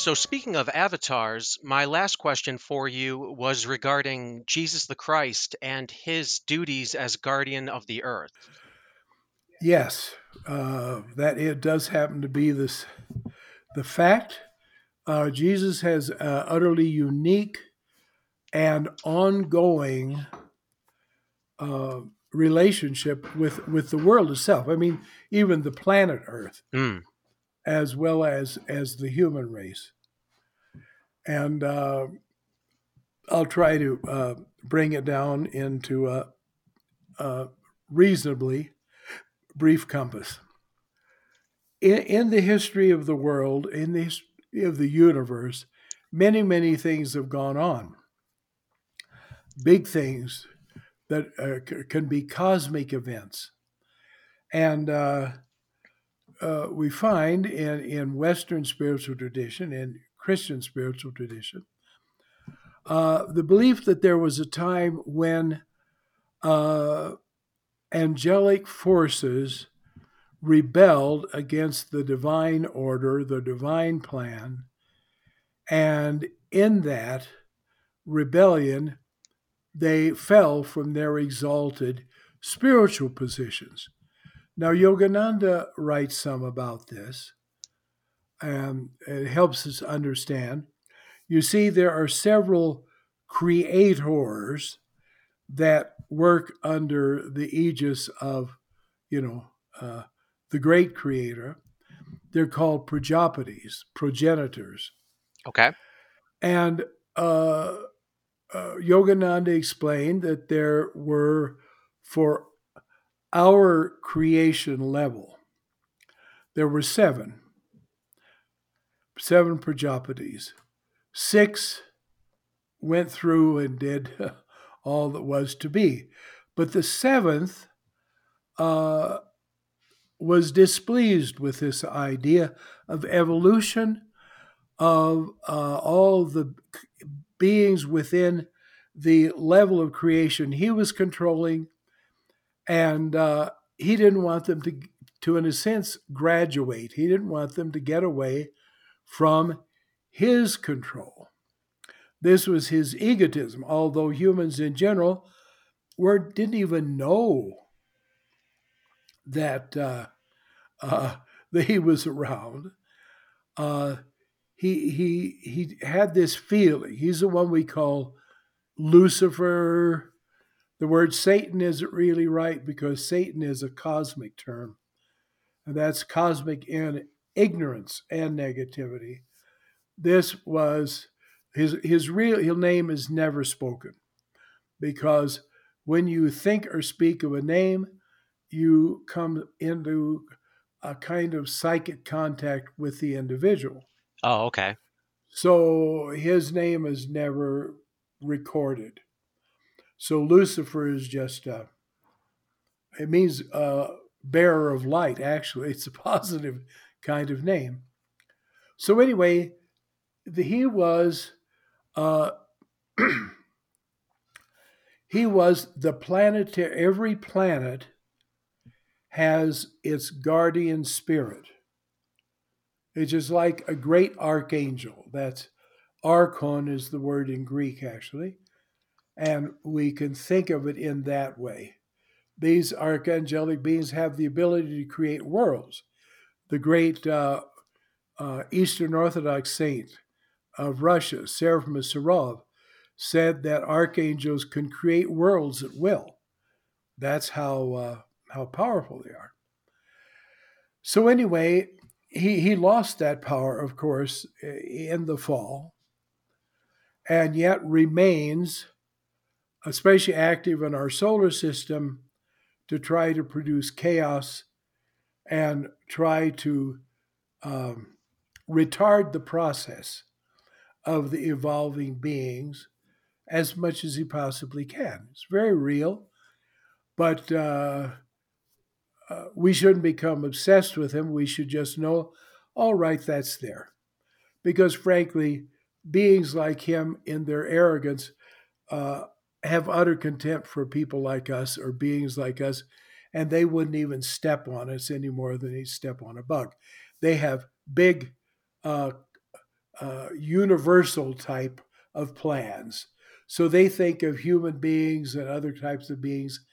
So, speaking of avatars, my last question for you was regarding Jesus the Christ and his duties as guardian of the earth. Yes, uh, that it does happen to be this the fact. Uh, Jesus has uh, utterly unique and ongoing uh, relationship with with the world itself. I mean, even the planet Earth, Mm. As well as as the human race. And uh, I'll try to uh, bring it down into a, a reasonably brief compass. In, in the history of the world, in the history of the universe, many many things have gone on. Big things that uh, c- can be cosmic events. And uh, we find in, in Western spiritual tradition, in Christian spiritual tradition, uh, the belief that there was a time when uh, angelic forces rebelled against the divine order, the divine plan, and in that rebellion, they fell from their exalted spiritual positions. Now, Yogananda writes some about this, and it helps us understand. You see, there are several creators that work under the aegis of, you know, uh, the great creator. They're called Prajapatis, progenitors. Okay. And uh, uh, Yogananda explained that there were, for our creation level, there were seven, seven Prajapatis. Six went through and did all that was to be. But the seventh uh, was displeased with this idea of evolution, of uh, all the beings within the level of creation he was controlling, and uh, he didn't want them to, to, in a sense, graduate. He didn't want them to get away from his control. This was his egotism, although humans in general were didn't even know that uh, uh, that he was around. Uh, he he he had this feeling. He's the one we call Lucifer. The word Satan isn't really right because Satan is a cosmic term, and that's cosmic in ignorance and negativity. This was his his real his name is never spoken because when you think or speak of a name, you come into a kind of psychic contact with the individual. Oh, okay. So his name is never recorded. So Lucifer is just uh, it means uh, bearer of light. Actually, it's a positive kind of name. So anyway, the, he was uh, he was the planetary. Every planet has its guardian spirit. It's just like a great archangel. That's archon is the word in Greek, actually. And we can think of it in that way. These archangelic beings have the ability to create worlds. The great uh, uh, Eastern Orthodox saint of Russia, Seraphim Sarov, said that archangels can create worlds at will. That's how uh, how powerful they are. So anyway, he he lost that power, of course, in the fall, and yet remains especially active in our solar system to try to produce chaos and try to um, retard the process of the evolving beings as much as he possibly can. It's very real, but uh, uh, we shouldn't become obsessed with him. We should just know, all right, that's there. Because frankly, beings like him, in their arrogance, uh, have utter contempt for people like us or beings like us, and they wouldn't even step on us any more than they step on a bug. They have big uh, uh, universal type of plans. So they think of human beings and other types of beings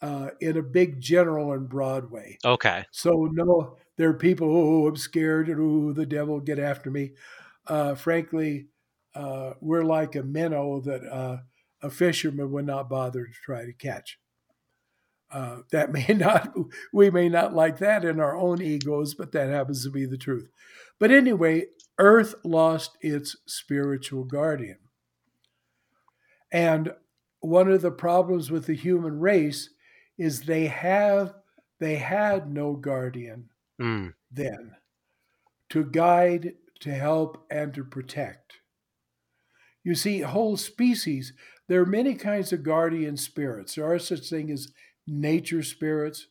uh, in a big general and broad way. Okay. So no, there are people. Oh, I'm scared, and oh, the devil get after me. Uh, frankly, uh, we're like a minnow that uh, a fisherman would not bother to try to catch. Uh, that may not, we may not like that in our own egos, but that happens to be the truth. But anyway, Earth lost its spiritual guardian. And one of the problems with the human race is they have they had no guardian Mm. then to guide, to help, and to protect. You see, whole species, there are many kinds of guardian spirits. There are such things as nature spirits.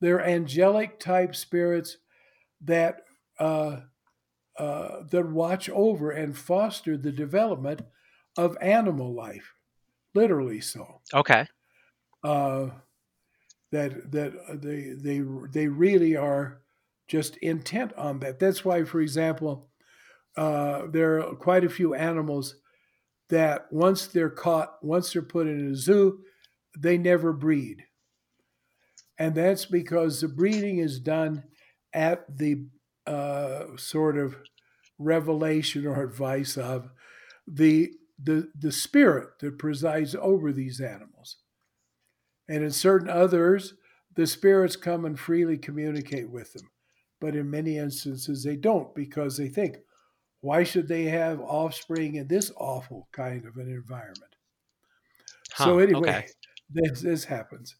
There are angelic type spirits that uh, uh, that watch over and foster the development of animal life, literally so. Okay. Uh, that that they they they really are just intent on that. That's why, for example, uh, there are quite a few animals that once they're caught, once they're put in a zoo, they never breed, and that's because the breeding is done at the uh, sort of revelation or advice of the the the spirit that presides over these animals. And in certain others, the spirits come and freely communicate with them. But in many instances, they don't because they think, why should they have offspring in this awful kind of an environment? Huh, so, anyway, okay. this, this happens.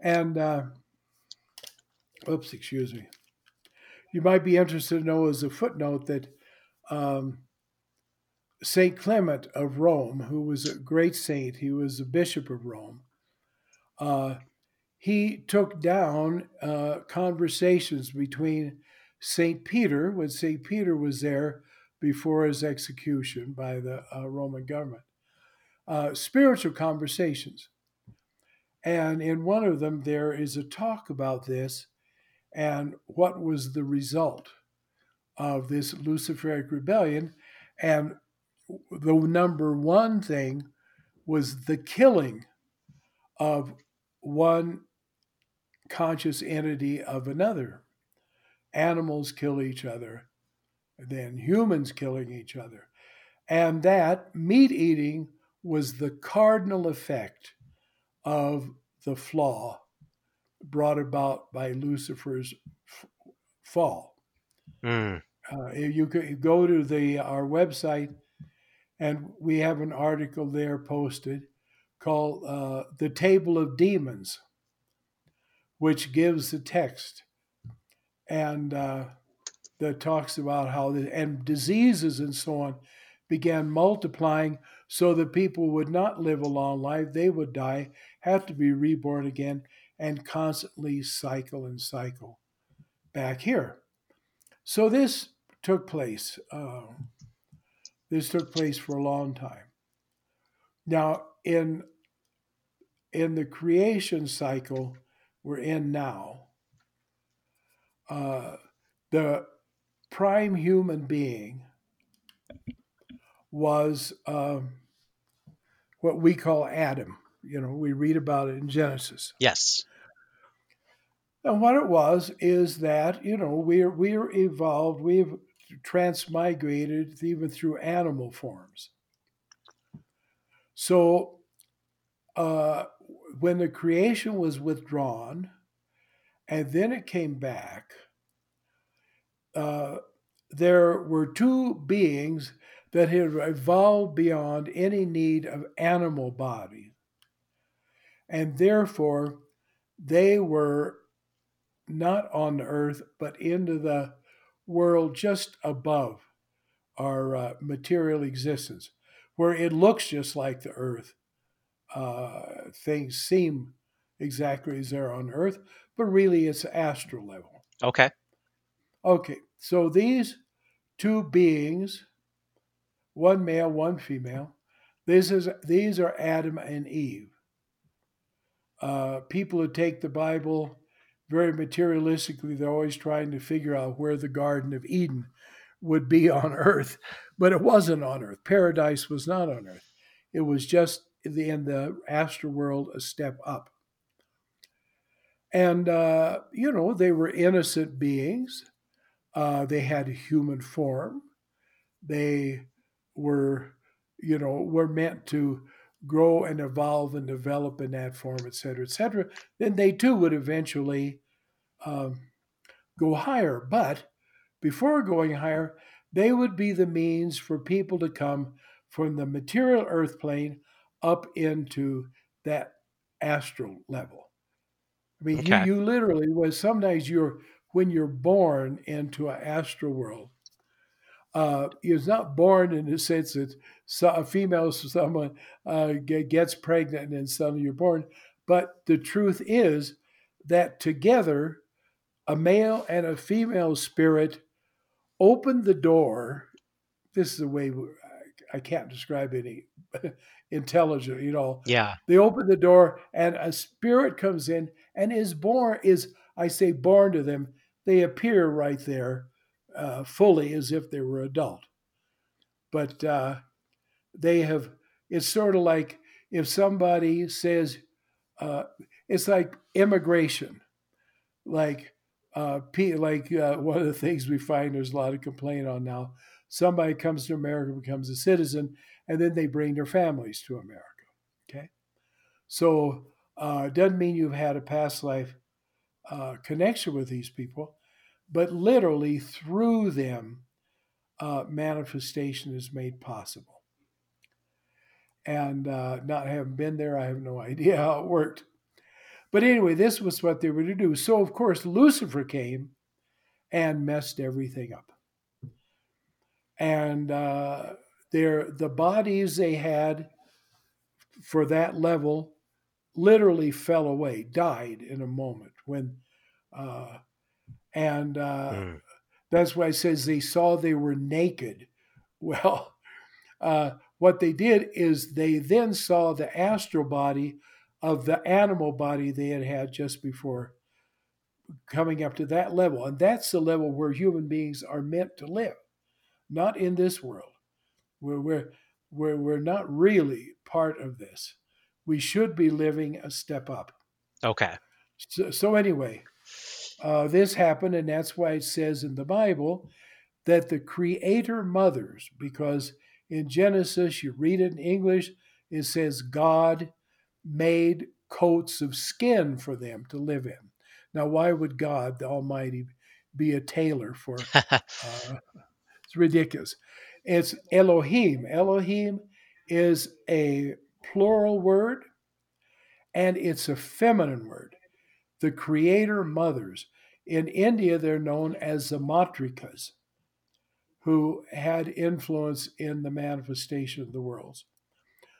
And, uh, oops, excuse me. You might be interested to know as a footnote that um, St. Clement of Rome, who was a great saint, he was a bishop of Rome, uh, he took down uh, conversations between St. Peter, when St. Peter was there before his execution by the uh, Roman government, uh, spiritual conversations. And in one of them, there is a talk about this and what was the result of this Luciferic rebellion. And the number one thing was the killing of one conscious entity of another. Animals kill each other, then humans killing each other. And that meat eating was the cardinal effect of the flaw brought about by Lucifer's f- fall. Mm. Uh, you could go to the our website, and we have an article there posted called uh, "The Table of Demons," which gives the text and uh, that talks about how the and diseases and so on began multiplying so that people would not live a long life. They would die have to be reborn again and constantly cycle and cycle back here. So this took place uh, this took place for a long time. Now in in the creation cycle we're in now, uh, the prime human being was uh, what we call Adam. You know, we read about it in Genesis. Yes. And what it was is that you know we're we're evolved, we've transmigrated even through animal forms. So uh, when the creation was withdrawn and then it came back, uh, there were two beings that had evolved beyond any need of animal body. And therefore, they were not on earth, but into the world just above our uh, material existence, where it looks just like the earth, uh, things seem exactly as they're on Earth, but really it's astral level. Okay. Okay, so these two beings, one male, one female, this is these are Adam and Eve. Uh, people who take the Bible very materialistically, they're always trying to figure out where the Garden of Eden would be on earth, but it wasn't on earth. Paradise was not on earth. It was just in the, astral world a step up. And, uh, you know, they were innocent beings. Uh, they had a human form. They were, you know, were meant to grow and evolve and develop in that form, et cetera, et cetera. Then they too would eventually um, go higher. But before going higher, they would be the means for people to come from the material earth plane up into that astral level. I mean, okay. you, you literally was sometimes you're when you're born into an astral world. Uh, is not born in the sense that a female someone uh, gets pregnant and then suddenly you're born, but the truth is that together, a male and a female spirit open the door. This is the way I can't describe any intelligent, you know. Yeah. They open the door and a spirit comes in and is born, is, I say, born to them. They appear right there uh, fully as if they were adult. But uh, they have, it's sort of like if somebody says, uh, it's like immigration. Like, uh, like uh, one of the things we find there's a lot of complaint on now. Somebody comes to America, becomes a citizen, and then they bring their families to America. Okay, so uh, doesn't mean you've had a past life connection with these people, but literally through them, uh, manifestation is made possible. And uh, not having been there, I have no idea how it worked. But anyway, this was what they were to do. So, of course, Lucifer came and messed everything up. And uh, their, the bodies they had for that level literally fell away, died in a moment when, uh, and uh, mm. that's why it says they saw they were naked. Well, uh, what they did is they then saw the astral body of the animal body they had had just before coming up to that level. And that's the level where human beings are meant to live, not in this world, where we're, where we're not really part of this we should be living a step up. Okay. So, so anyway, uh, this happened, and that's why it says in the Bible that the creator mothers, because in Genesis, you read it in English, it says God made coats of skin for them to live in. Now, why would God, the Almighty, be a tailor for? uh, it's ridiculous. It's Elohim. Elohim is a plural word and it's a feminine word. The creator mothers. In India, they're known as the Matrikas, who had influence in the manifestation of the worlds.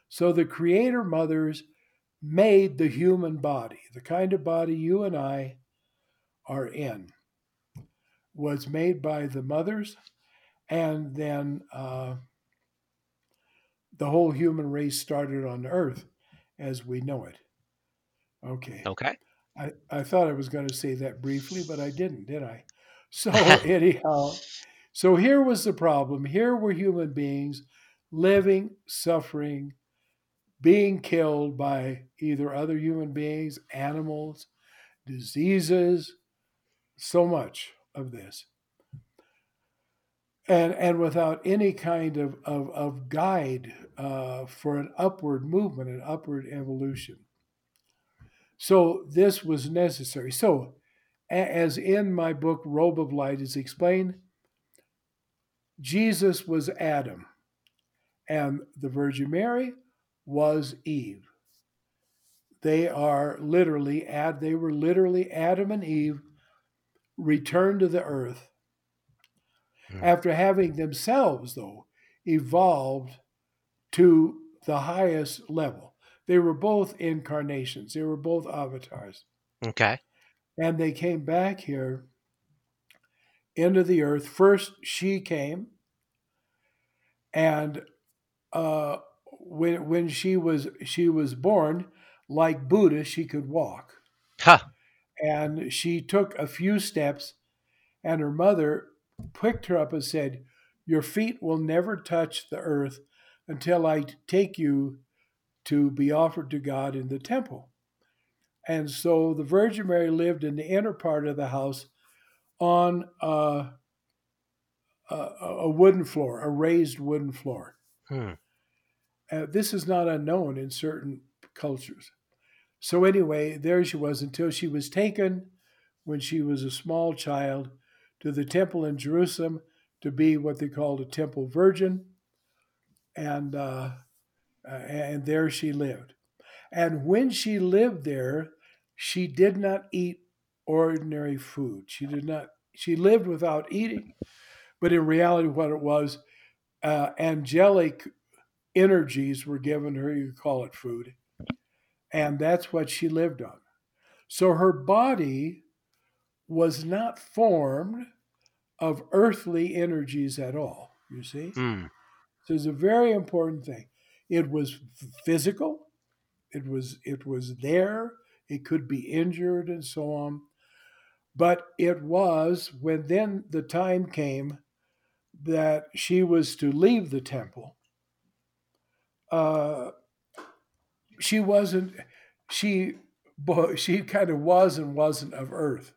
So the creator mothers made the human body, the kind of body you and I are in, was made by the mothers, and then uh, the whole human race started on Earth as we know it. Okay. Okay. I, I thought I was going to say that briefly, but I didn't, did I? So, anyhow, so here was the problem. Here were human beings living, suffering, being killed by either other human beings, animals, diseases, so much of this and and without any kind of of, of guide uh, for an upward movement, an upward evolution. So this was necessary. So, as in my book Robe of Light is explained, Jesus was Adam, and the Virgin Mary was Eve. They are literally ad. They were literally Adam and Eve returned to the earth after having themselves, though, evolved to the highest level. They were both incarnations, they were both avatars. Okay. And they came back here into the earth. First, she came, and uh, when when she was she was born, like Buddha, she could walk. Huh. And she took a few steps, and her mother picked her up and said, Your feet will never touch the earth until I take you to be offered to God in the temple. And so the Virgin Mary lived in the inner part of the house on a, a, a wooden floor, a raised wooden floor. Hmm. Uh, this is not unknown in certain cultures. So, anyway, there she was until she was taken when she was a small child to the temple in Jerusalem to be what they called a temple virgin. And, uh, uh, and there she lived. And when she lived there, she did not eat ordinary food. She did not, she lived without eating. But in reality, what it was, uh, angelic energies were given her, you could call it food. And that's what she lived on. So her body was not formed of earthly energies at all, you see? Mm. So it's a very important thing. It was physical, it was it was there, it could be injured and so on. But it was when then the time came that she was to leave the temple. Uh, she wasn't she she kind of was and wasn't of earth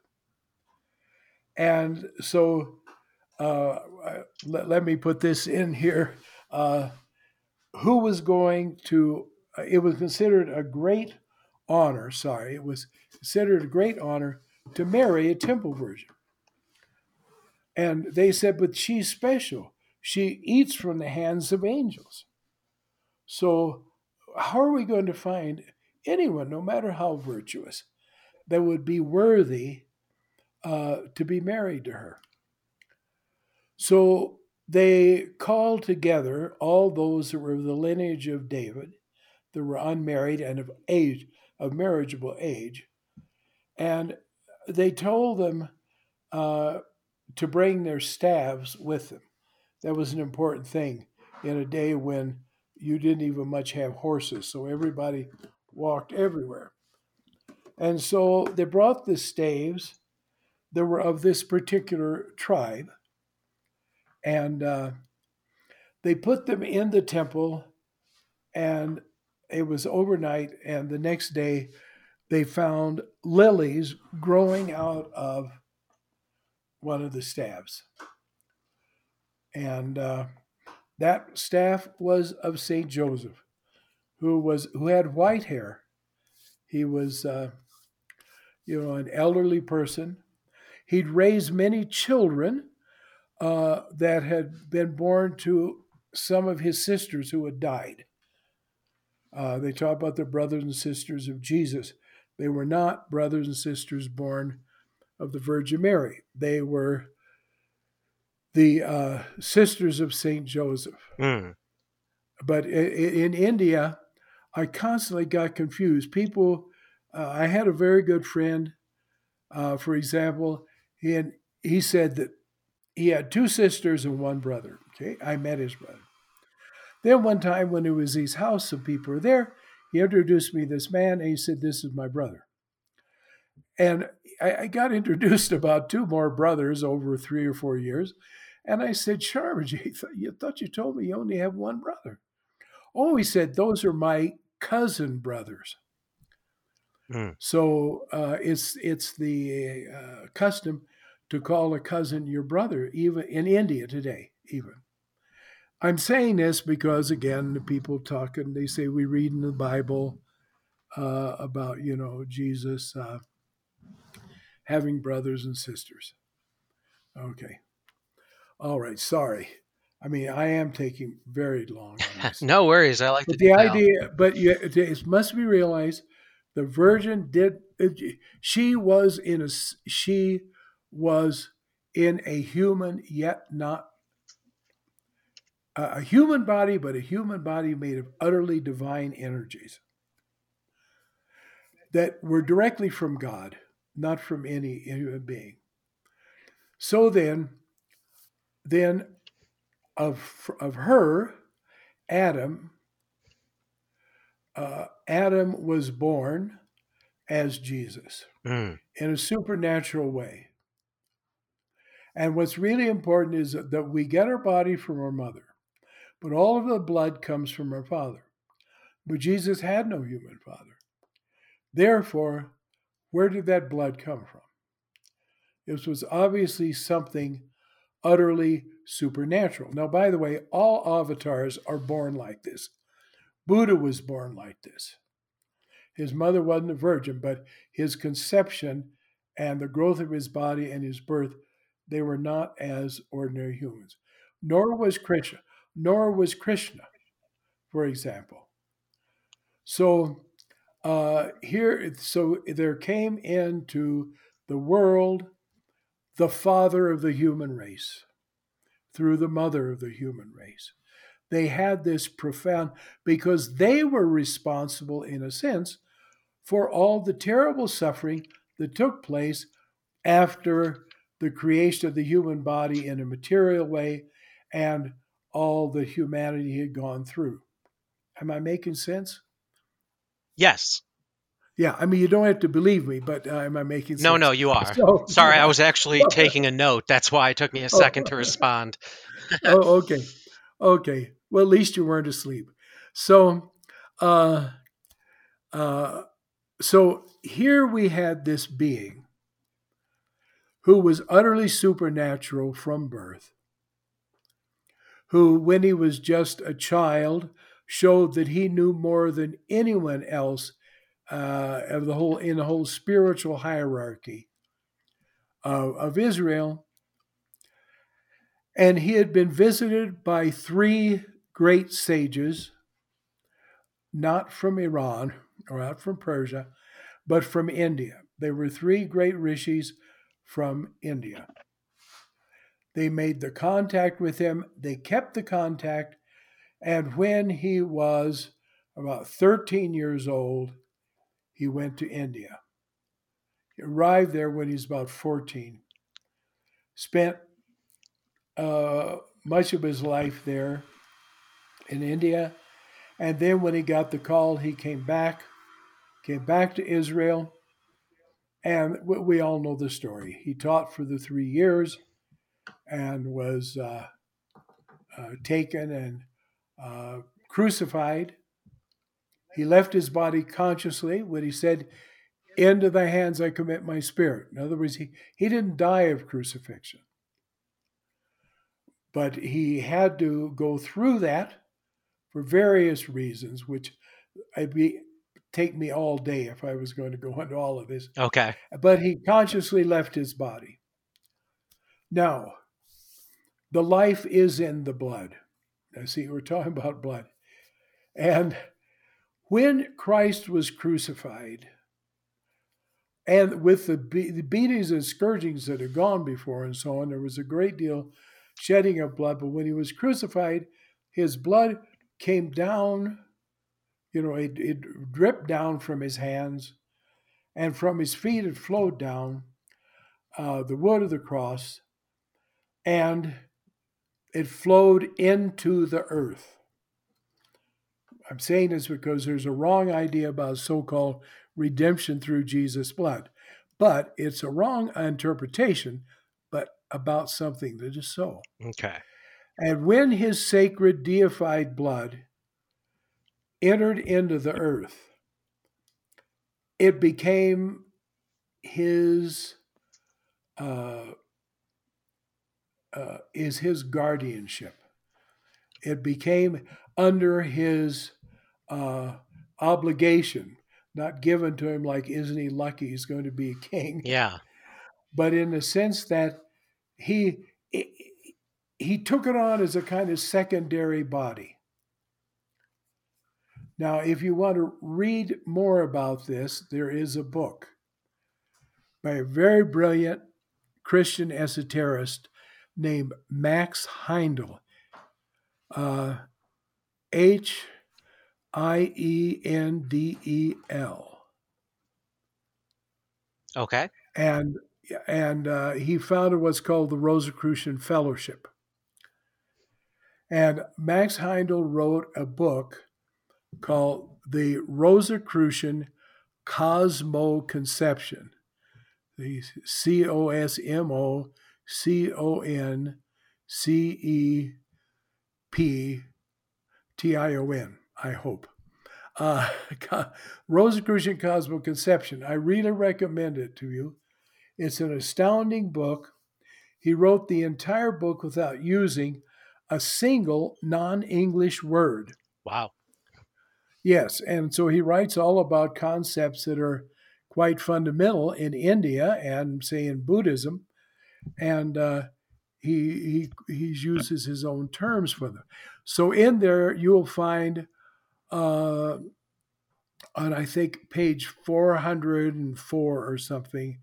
and so uh, let, let, me put this in here uh, who was going to it was considered a great honor sorry it was considered a great honor to marry a temple virgin. And they said but she's special. She eats from the hands of angels. So how are we going to find anyone, no matter how virtuous, that would be worthy uh, to be married to her? So they called together all those that were of the lineage of David, that were unmarried and of age, of marriageable age, and they told them uh, to bring their staves with them. That was an important thing in a day when you didn't even much have horses, so everybody walked everywhere. And so they brought the staves that were of this particular tribe, and uh, they put them in the temple, and it was overnight, and the next day they found lilies growing out of one of the staves. And uh, that staff was of Saint Joseph, who was who had white hair. He was, uh, you know, an elderly person. He'd raised many children uh, that had been born to some of his sisters who had died. Uh, they talk about the brothers and sisters of Jesus. They were not brothers and sisters born of the Virgin Mary. They were the uh, Sisters of St. Joseph. Mm. But in, in, India, I constantly got confused. People, uh, I had a very good friend, uh, for example, he, had, he said that he had two sisters and one brother. Okay, I met his brother. Then one time when there was his house of people were there, he introduced me this man and he said, This is my brother. And I, I got introduced about two more brothers over three or four years. And I said, Sharmaji, you thought you told me you only have one brother. Oh, he said, those are my cousin brothers. Mm. So uh, it's it's the uh, custom to call a cousin your brother, even in India today, even. I'm saying this because again, the people talk and they say we read in the Bible uh, about you know Jesus uh, having brothers and sisters. Okay, all right, sorry. I mean, I am taking very long. no worries. I like the idea, but you, it must be realized the Virgin did. She was in a she was in a human yet not a human body, but a human body made of utterly divine energies that were directly from God, not from any human being. So then, then of, of her, Adam, uh, Adam was born as Jesus mm. in a supernatural way. And what's really important is that we get our body from our mother, but all of the blood comes from our father. But Jesus had no human father. Therefore, where did that blood come from? This was obviously something utterly supernatural. Now, by the way, all avatars are born like this. Buddha was born like this. His mother wasn't a virgin, but his conception and the growth of his body and his birth, they were not as ordinary humans. Nor was Krishna, nor was Krishna, for example. So uh, here, so there came into the world the father of the human race through the mother of the human race. They had this profound, because they were responsible, in a sense, for all the terrible suffering that took place after the creation of the human body in a material way and all that humanity had gone through. Am I making sense? Yes. Yeah, I mean, you don't have to believe me, but uh, am I making sense? No, no, you are. So, Sorry, I was actually taking a note. That's why it took me a second to respond. oh, okay. Okay. Well, at least you weren't asleep. So, uh, uh, so here we had this being who was utterly supernatural from birth, who, when he was just a child, showed that he knew more than anyone else uh, of the whole in the whole spiritual hierarchy of, of Israel. And he had been visited by three great sages, not from Iran or out from Persia, but from India. They were three great rishis from India. They made the contact with him, they kept the contact, and when he was about 13 years old, he went to India. He arrived there when he was about 14. Spent uh, much of his life there in India. And then when he got the call, he came back, came back to Israel. And we all know the story. He taught for the three years and was uh, uh, taken and uh, crucified he left his body consciously when he said, Into thy hands I commit my spirit. In other words, he, he didn't die of crucifixion. But he had to go through that for various reasons, which I'd be take me all day if I was going to go into all of this. Okay. But he consciously left his body. Now, the life is in the blood. Now, see, we're talking about blood. And when Christ was crucified, and with the, be- the beatings and scourgings that had gone before and so on, there was a great deal shedding of blood. But when he was crucified, his blood came down, you know, it, it dripped down from his hands, and from his feet it flowed down uh, the wood of the cross, and it flowed into the earth. I'm saying this because there's a wrong idea about so called redemption through Jesus' blood. But it's a wrong interpretation, but about something that is so. Okay. And when his sacred deified blood entered into the earth, it became his uh, uh, is his guardianship. It became under his uh, obligation, not given to him like, isn't he lucky he's going to be a king? Yeah. But in the sense that he he took it on as a kind of secondary body. Now, if you want to read more about this, there is a book by a very brilliant Christian esoterist named Max Heindel. Uh, H I E N D E L. Okay. And and uh, he founded what's called the Rosicrucian Fellowship. And Max Heindel wrote a book called The Rosicrucian Cosmo Conception. The C O S M O C O N C E P T I O N, I hope. Uh, Rosicrucian Cosmo Conception. I really recommend it to you. It's an astounding book. He wrote the entire book without using a single non English word. Wow. Yes, and so he writes all about concepts that are quite fundamental in India and, say, in Buddhism. And uh, he, he, he uses his own terms for them. So in there, you'll find uh, on, I think, page 404 or something,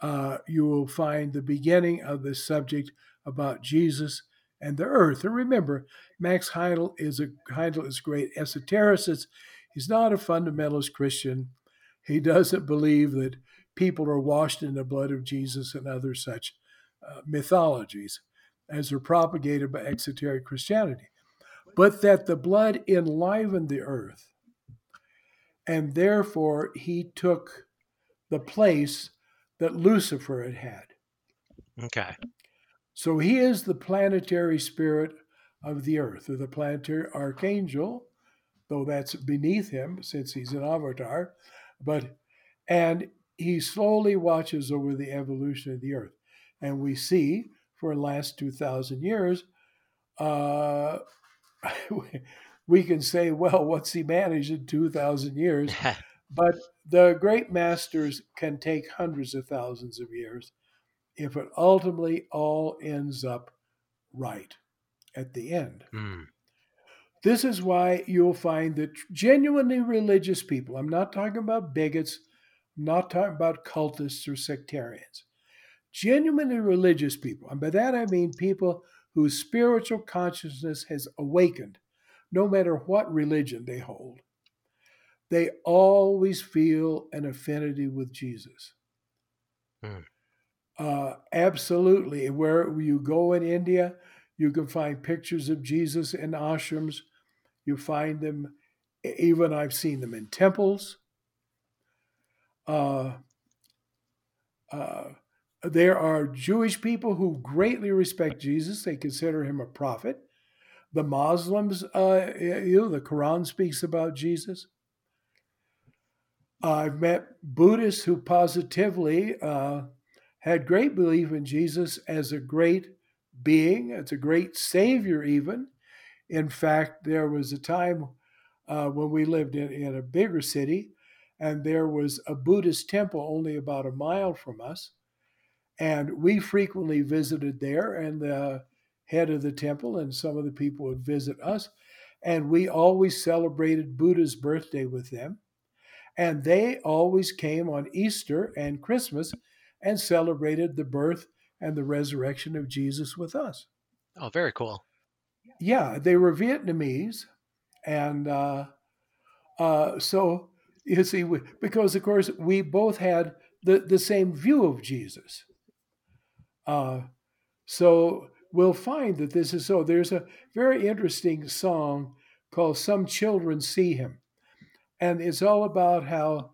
uh, you will find the beginning of the subject about Jesus and the earth. And remember, Max Heindel is a Heindel is great esotericist. He's not a fundamentalist Christian. He doesn't believe that people are washed in the blood of Jesus and other such uh, mythologies as are propagated by exoteric Christianity, but that the blood enlivened the earth. And therefore, he took the place that Lucifer had had. Okay. So he is the planetary spirit of the earth, or the planetary archangel, though that's beneath him since he's an avatar. But and he slowly watches over the evolution of the earth. And we see for the last 2,000 years, uh, we can say, well, what's he managed in 2,000 years? but the great masters can take hundreds of thousands of years if it ultimately all ends up right at the end. Mm. This is why you'll find that genuinely religious people, I'm not talking about bigots, I'm not talking about cultists or sectarians, genuinely religious people, and by that I mean people whose spiritual consciousness has awakened, no matter what religion they hold, they always feel an affinity with Jesus. Mm. Uh, absolutely. Where you go in India, you can find pictures of Jesus in ashrams. You find them, even I've seen them in temples. Uh, uh, there are Jewish people who greatly respect Jesus. They consider him a prophet. The Muslims, uh, you know, the Quran speaks about Jesus. I've met Buddhists who positively uh, had great belief in Jesus as a great being, as a great savior, even. In fact, there was a time uh, when we lived in, in a bigger city, and there was a Buddhist temple only about a mile from us. And we frequently visited there, and the head of the temple and some of the people would visit us. And we always celebrated Buddha's birthday with them. And they always came on Easter and Christmas and celebrated the birth and the resurrection of Jesus with us. Oh, very cool. Yeah, they were Vietnamese. And uh, uh, so, you see, we, because of course we both had the, the same view of Jesus. Uh, so we'll find that this is so. There's a very interesting song called Some Children See Him. And it's all about how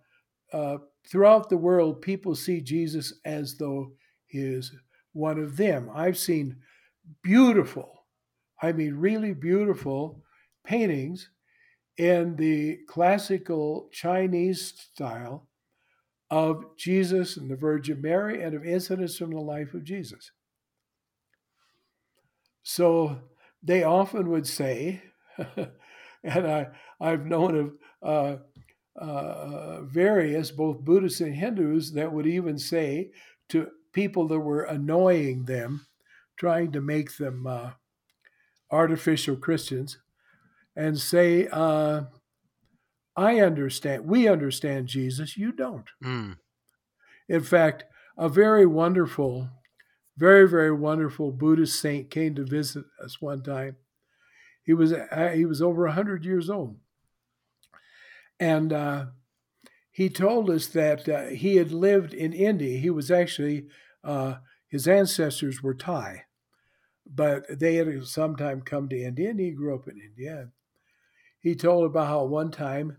uh, throughout the world, people see Jesus as though he is one of them. I've seen beautiful, I mean, really beautiful paintings in the classical Chinese style of Jesus and the Virgin Mary and of incidents from the life of Jesus. So they often would say, and I, I've known of uh, uh, various, both Buddhists and Hindus, that would even say to people that were annoying them, trying to make them uh, artificial Christians, and say, uh, I understand, we understand Jesus, you don't. Mm. In fact, a very wonderful, very, very wonderful Buddhist saint came to visit us one time. He was, uh, he was over 100 years old and uh, he told us that uh, he had lived in India. He was actually, uh, his ancestors were Thai, but they had sometime come to India, and he grew up in India. He told about how one time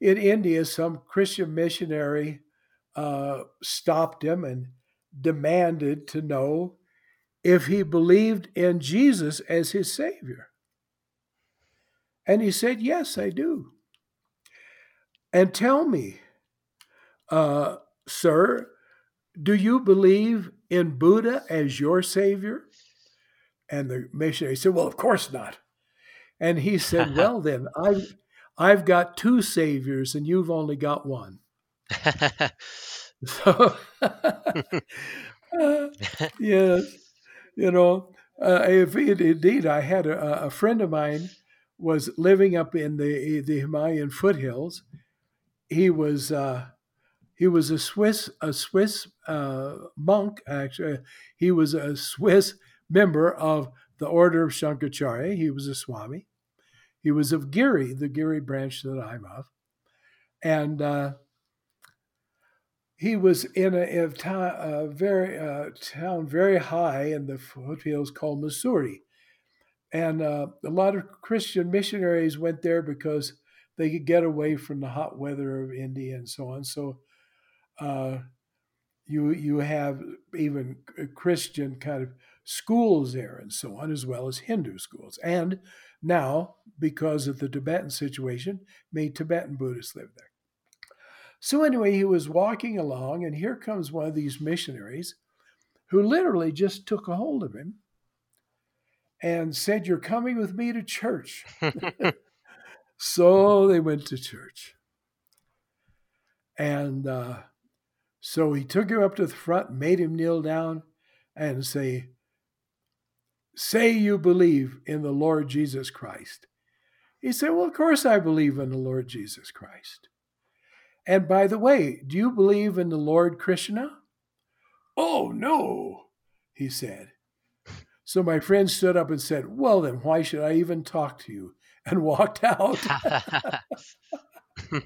in India, some Christian missionary uh, stopped him and demanded to know if he believed in Jesus as his Savior. And he said, Yes, I do. And tell me, uh, sir, do you believe in Buddha as your Savior? And the missionary said, Well, of course not. And he said, Well, then, I've, I've got two Saviors and you've only got one. so, uh, yes, you know, uh, if indeed I had a, a, friend of mine was living up in the the Himalayan foothills. He was uh, he was a Swiss a Swiss uh, monk. Actually, he was a Swiss member of the Order of Shankaracharya. He was a Swami. He was of Giri, the Giri branch that I'm of, and uh, he was in a, a, town, a very uh, town very high in the foothills called Mussoorie, and uh, a lot of Christian missionaries went there because they could get away from the hot weather of India and so on. So uh, you you have even Christian kind of schools there and so on, as well as Hindu schools. And now, because of the Tibetan situation, made Tibetan Buddhists live there. So, anyway, he was walking along, and here comes one of these missionaries who literally just took a hold of him and said, You're coming with me to church. so they went to church. And uh, so he took him up to the front, made him kneel down and say, Say you believe in the Lord Jesus Christ. He said, Well, of course I believe in the Lord Jesus Christ. And by the way, do you believe in the Lord Krishna? Oh, no, he said. So my friend stood up and said, Well, then, why should I even talk to you? And walked out.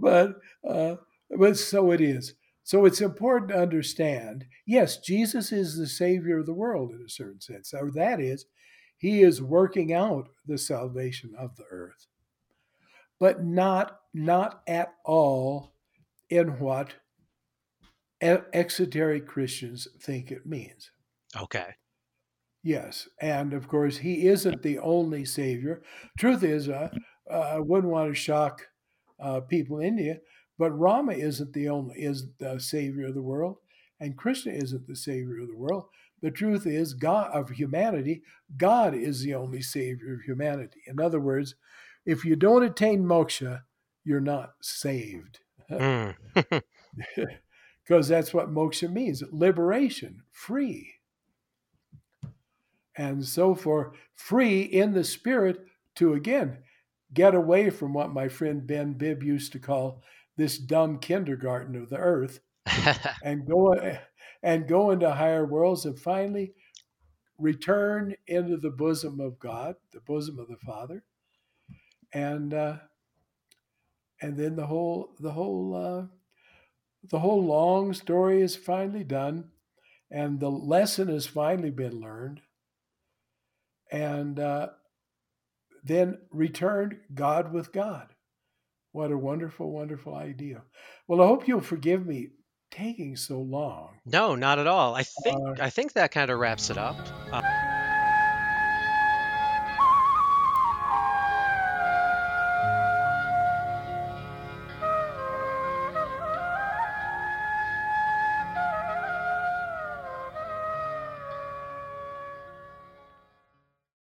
but, uh, but so it is. So it's important to understand yes, Jesus is the Savior of the world in a certain sense. Or that is, He is working out the salvation of the earth but not not at all in what exoteric Christians think it means. Okay. Yes, and of course he isn't the only savior. Truth is, uh, uh, I wouldn't want to shock uh, people in India, but Rama isn't the only is the savior of the world, and Krishna isn't the savior of the world. The truth is, God of humanity, God is the only savior of humanity. In other words, if you don't attain moksha, you're not saved. Because mm. that's what moksha means liberation, free. And so, for free in the spirit to again get away from what my friend Ben Bibb used to call this dumb kindergarten of the earth and go and go into higher worlds and finally return into the bosom of God, the bosom of the Father, and uh, and then the whole the whole uh, the whole long story is finally done, and the lesson has finally been learned, and uh, then returned God with God. What a wonderful, wonderful idea. Well, I hope you'll forgive me taking so long. No, not at all. I think uh, I think that kind of wraps it up. Uh-